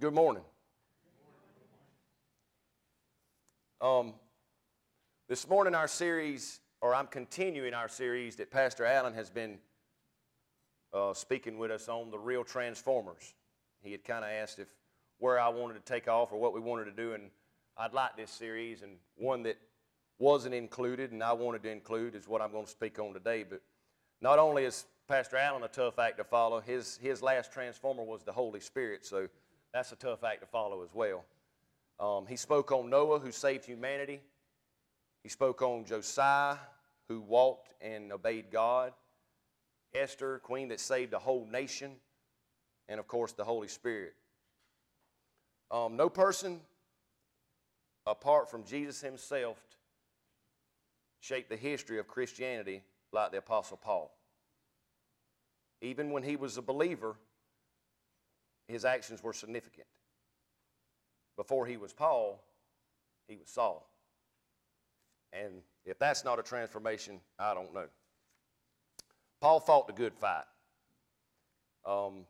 Good morning. Um, this morning, our series, or I'm continuing our series that Pastor Allen has been uh, speaking with us on the real transformers. He had kind of asked if where I wanted to take off or what we wanted to do, and I'd like this series, and one that wasn't included and I wanted to include is what I'm going to speak on today. But not only is Pastor Allen a tough act to follow, his, his last transformer was the Holy Spirit, so that's a tough act to follow as well. Um, he spoke on Noah, who saved humanity. He spoke on Josiah, who walked and obeyed God. Esther, queen that saved a whole nation. And of course, the Holy Spirit. Um, no person apart from Jesus himself shaped the history of Christianity like the Apostle Paul. Even when he was a believer, his actions were significant. Before he was Paul, he was Saul. And if that's not a transformation, I don't know. Paul fought the good fight. Um,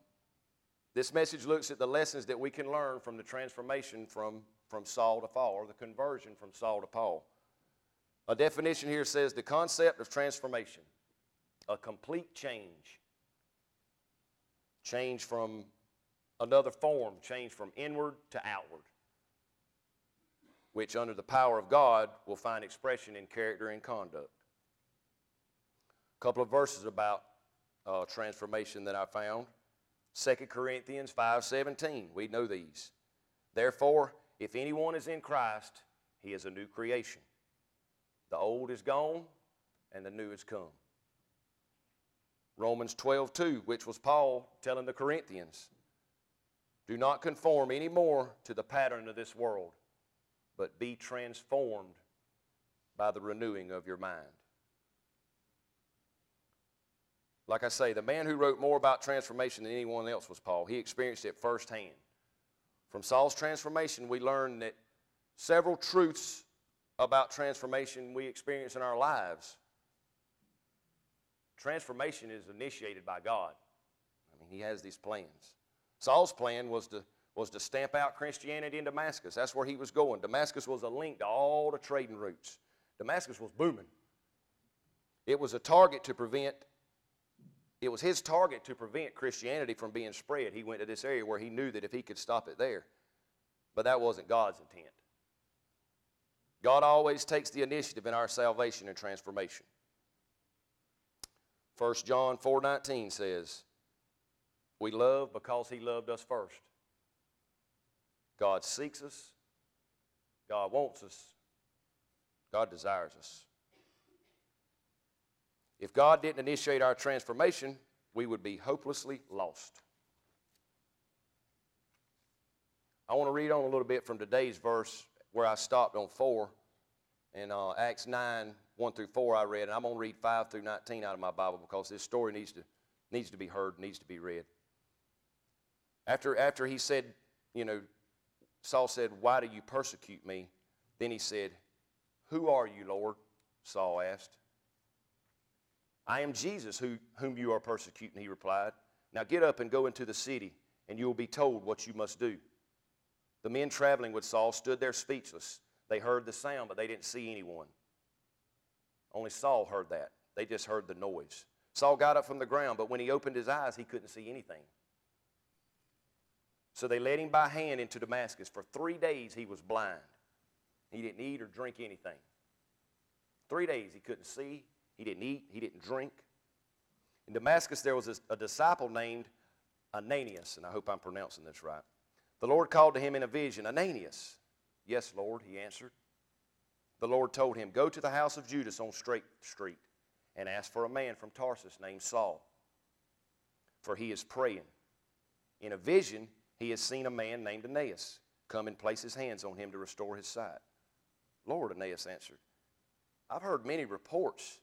this message looks at the lessons that we can learn from the transformation from, from Saul to Paul, or the conversion from Saul to Paul. A definition here says the concept of transformation, a complete change. Change from another form, change from inward to outward, which under the power of God will find expression in character and conduct. A couple of verses about uh, transformation that I found. 2 Corinthians 5:17. We know these. Therefore, if anyone is in Christ, he is a new creation. The old is gone and the new has come. Romans 12:2, which was Paul telling the Corinthians, do not conform anymore to the pattern of this world, but be transformed by the renewing of your mind. Like I say, the man who wrote more about transformation than anyone else was Paul. He experienced it firsthand. From Saul's transformation, we learn that several truths about transformation we experience in our lives. Transformation is initiated by God. I mean, He has these plans. Saul's plan was to, was to stamp out Christianity in Damascus. That's where he was going. Damascus was a link to all the trading routes. Damascus was booming. It was a target to prevent, it was his target to prevent Christianity from being spread. He went to this area where he knew that if he could stop it there. But that wasn't God's intent. God always takes the initiative in our salvation and transformation. 1 John 4:19 says, "We love because he loved us first. God seeks us, God wants us, God desires us. If God didn't initiate our transformation, we would be hopelessly lost. I want to read on a little bit from today's verse where I stopped on 4. In uh, Acts 9, 1 through 4, I read, and I'm going to read 5 through 19 out of my Bible because this story needs to, needs to be heard, needs to be read. After, after he said, you know, Saul said, Why do you persecute me? Then he said, Who are you, Lord? Saul asked. I am Jesus who, whom you are persecuting, he replied. Now get up and go into the city, and you will be told what you must do. The men traveling with Saul stood there speechless. They heard the sound, but they didn't see anyone. Only Saul heard that. They just heard the noise. Saul got up from the ground, but when he opened his eyes, he couldn't see anything. So they led him by hand into Damascus. For three days he was blind. He didn't eat or drink anything. Three days he couldn't see, he didn't eat, he didn't drink. In Damascus, there was a, a disciple named Ananias, and I hope I'm pronouncing this right. The Lord called to him in a vision, Ananias. Yes, Lord, he answered. The Lord told him, Go to the house of Judas on Straight Street and ask for a man from Tarsus named Saul, for he is praying. In a vision, he has seen a man named Ananias come and place his hands on him to restore his sight. Lord, Ananias answered, I've heard many reports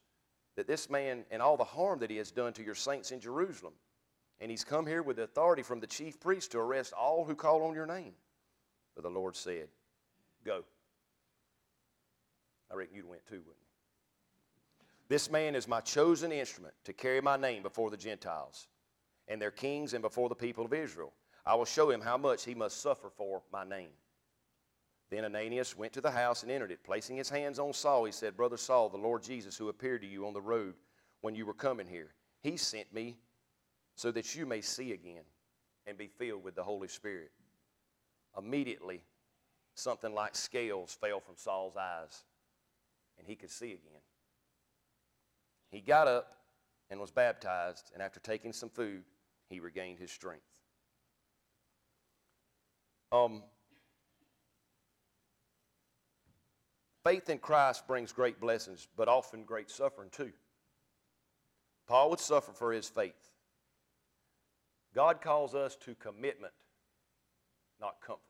that this man and all the harm that he has done to your saints in Jerusalem. And he's come here with authority from the chief priest to arrest all who call on your name. But the Lord said, Go. I reckon you'd went too, wouldn't you? This man is my chosen instrument to carry my name before the Gentiles and their kings and before the people of Israel. I will show him how much he must suffer for my name. Then Ananias went to the house and entered it. Placing his hands on Saul, he said, Brother Saul, the Lord Jesus, who appeared to you on the road when you were coming here, he sent me so that you may see again and be filled with the Holy Spirit. Immediately, something like scales fell from Saul's eyes, and he could see again. He got up and was baptized, and after taking some food, he regained his strength. Um, faith in Christ brings great blessings, but often great suffering too. Paul would suffer for his faith. God calls us to commitment, not comfort.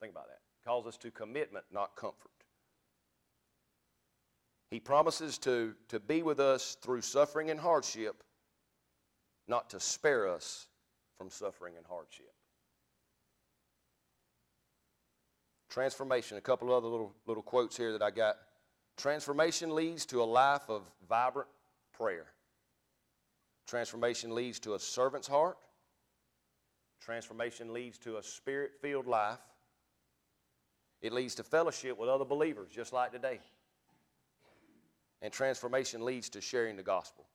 Think about that. Calls us to commitment, not comfort. He promises to, to be with us through suffering and hardship, not to spare us from suffering and hardship. Transformation, a couple of other little, little quotes here that I got. Transformation leads to a life of vibrant prayer. Transformation leads to a servant's heart. Transformation leads to a spirit filled life. It leads to fellowship with other believers, just like today. And transformation leads to sharing the gospel.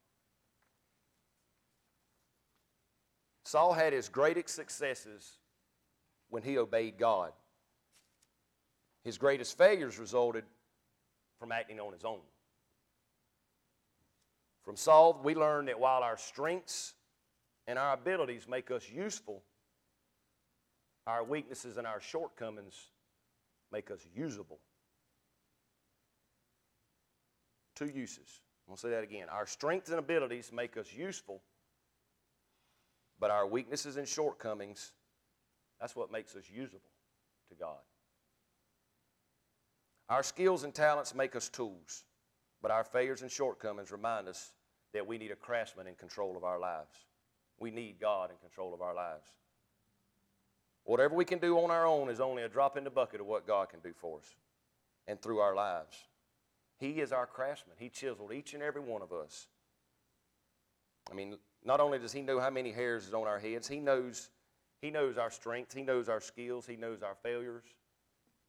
Saul had his greatest successes when he obeyed God. His greatest failures resulted from acting on his own. From Saul, we learn that while our strengths and our abilities make us useful, our weaknesses and our shortcomings make us usable. Two uses. I'm going to say that again. Our strengths and abilities make us useful, but our weaknesses and shortcomings, that's what makes us usable to God. Our skills and talents make us tools, but our failures and shortcomings remind us that we need a craftsman in control of our lives. We need God in control of our lives. Whatever we can do on our own is only a drop in the bucket of what God can do for us and through our lives. He is our craftsman. He chiseled each and every one of us. I mean, not only does He know how many hairs is on our heads, He knows, he knows our strengths, He knows our skills, He knows our failures.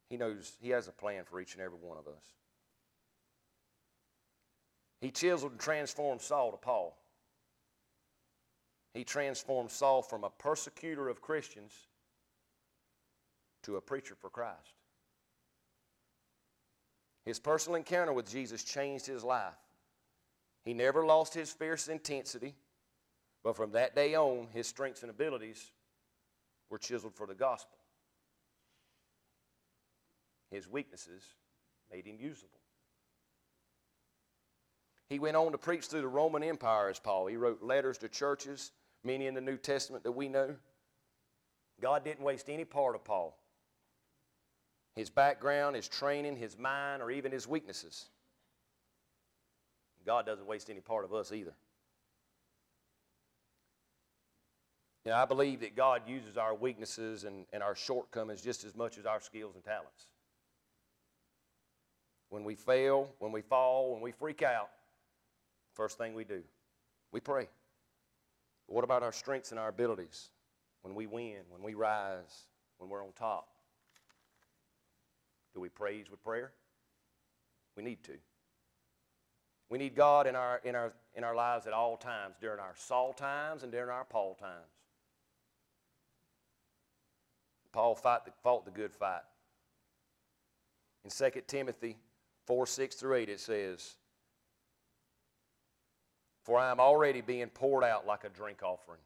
He knows He has a plan for each and every one of us. He chiseled and transformed Saul to Paul. He transformed Saul from a persecutor of Christians to a preacher for Christ. His personal encounter with Jesus changed his life. He never lost his fierce intensity, but from that day on, his strengths and abilities were chiseled for the gospel his weaknesses made him usable. He went on to preach through the Roman Empire as Paul. He wrote letters to churches, many in the New Testament that we know. God didn't waste any part of Paul. His background, his training, his mind, or even his weaknesses. God doesn't waste any part of us either. Now, I believe that God uses our weaknesses and, and our shortcomings just as much as our skills and talents when we fail, when we fall, when we freak out, first thing we do, we pray. But what about our strengths and our abilities? When we win, when we rise, when we're on top? Do we praise with prayer? We need to. We need God in our, in our, in our lives at all times, during our Saul times and during our Paul times. Paul fought the, fought the good fight. In 2 Timothy 4 6 through 8, it says, For I am already being poured out like a drink offering,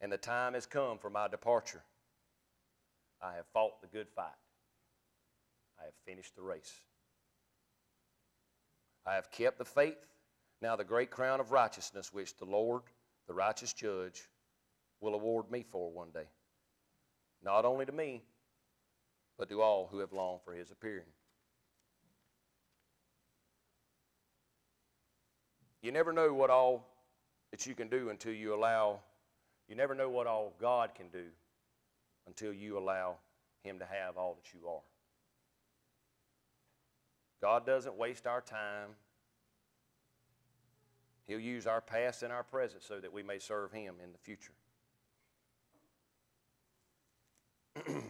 and the time has come for my departure. I have fought the good fight, I have finished the race. I have kept the faith. Now, the great crown of righteousness, which the Lord, the righteous judge, will award me for one day. Not only to me, but to all who have longed for his appearing. You never know what all that you can do until you allow, you never know what all God can do until you allow Him to have all that you are. God doesn't waste our time. He'll use our past and our present so that we may serve Him in the future.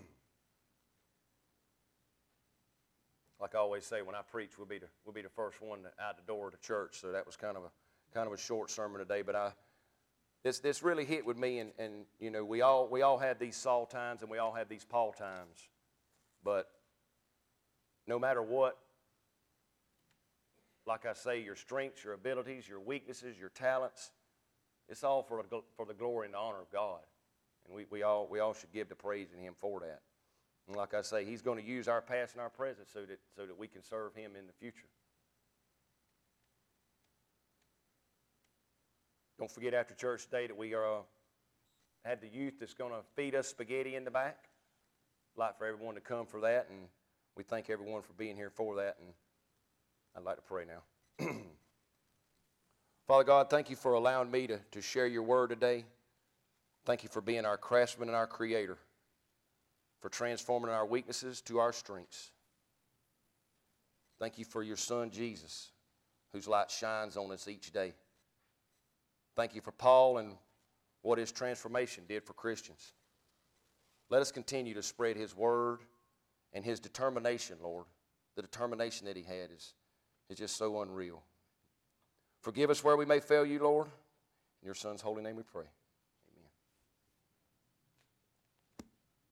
like I always say, when I preach, we'll be the, we'll be the first one out the door to church. So that was kind of a kind of a short sermon today, but I this this really hit with me, and, and you know we all we all have these Saul times and we all have these Paul times, but no matter what, like I say, your strengths, your abilities, your weaknesses, your talents, it's all for for the glory and the honor of God, and we, we all we all should give the praise in Him for that. And like I say, He's going to use our past and our present so that so that we can serve Him in the future. Don't forget after church today that we are, uh, have the youth that's going to feed us spaghetti in the back. I'd like for everyone to come for that, and we thank everyone for being here for that. And I'd like to pray now. Father God, thank you for allowing me to, to share your word today. Thank you for being our craftsman and our creator, for transforming our weaknesses to our strengths. Thank you for your son, Jesus, whose light shines on us each day. Thank you for Paul and what his transformation did for Christians. Let us continue to spread his word and his determination, Lord. The determination that he had is, is just so unreal. Forgive us where we may fail you, Lord. In your son's holy name we pray.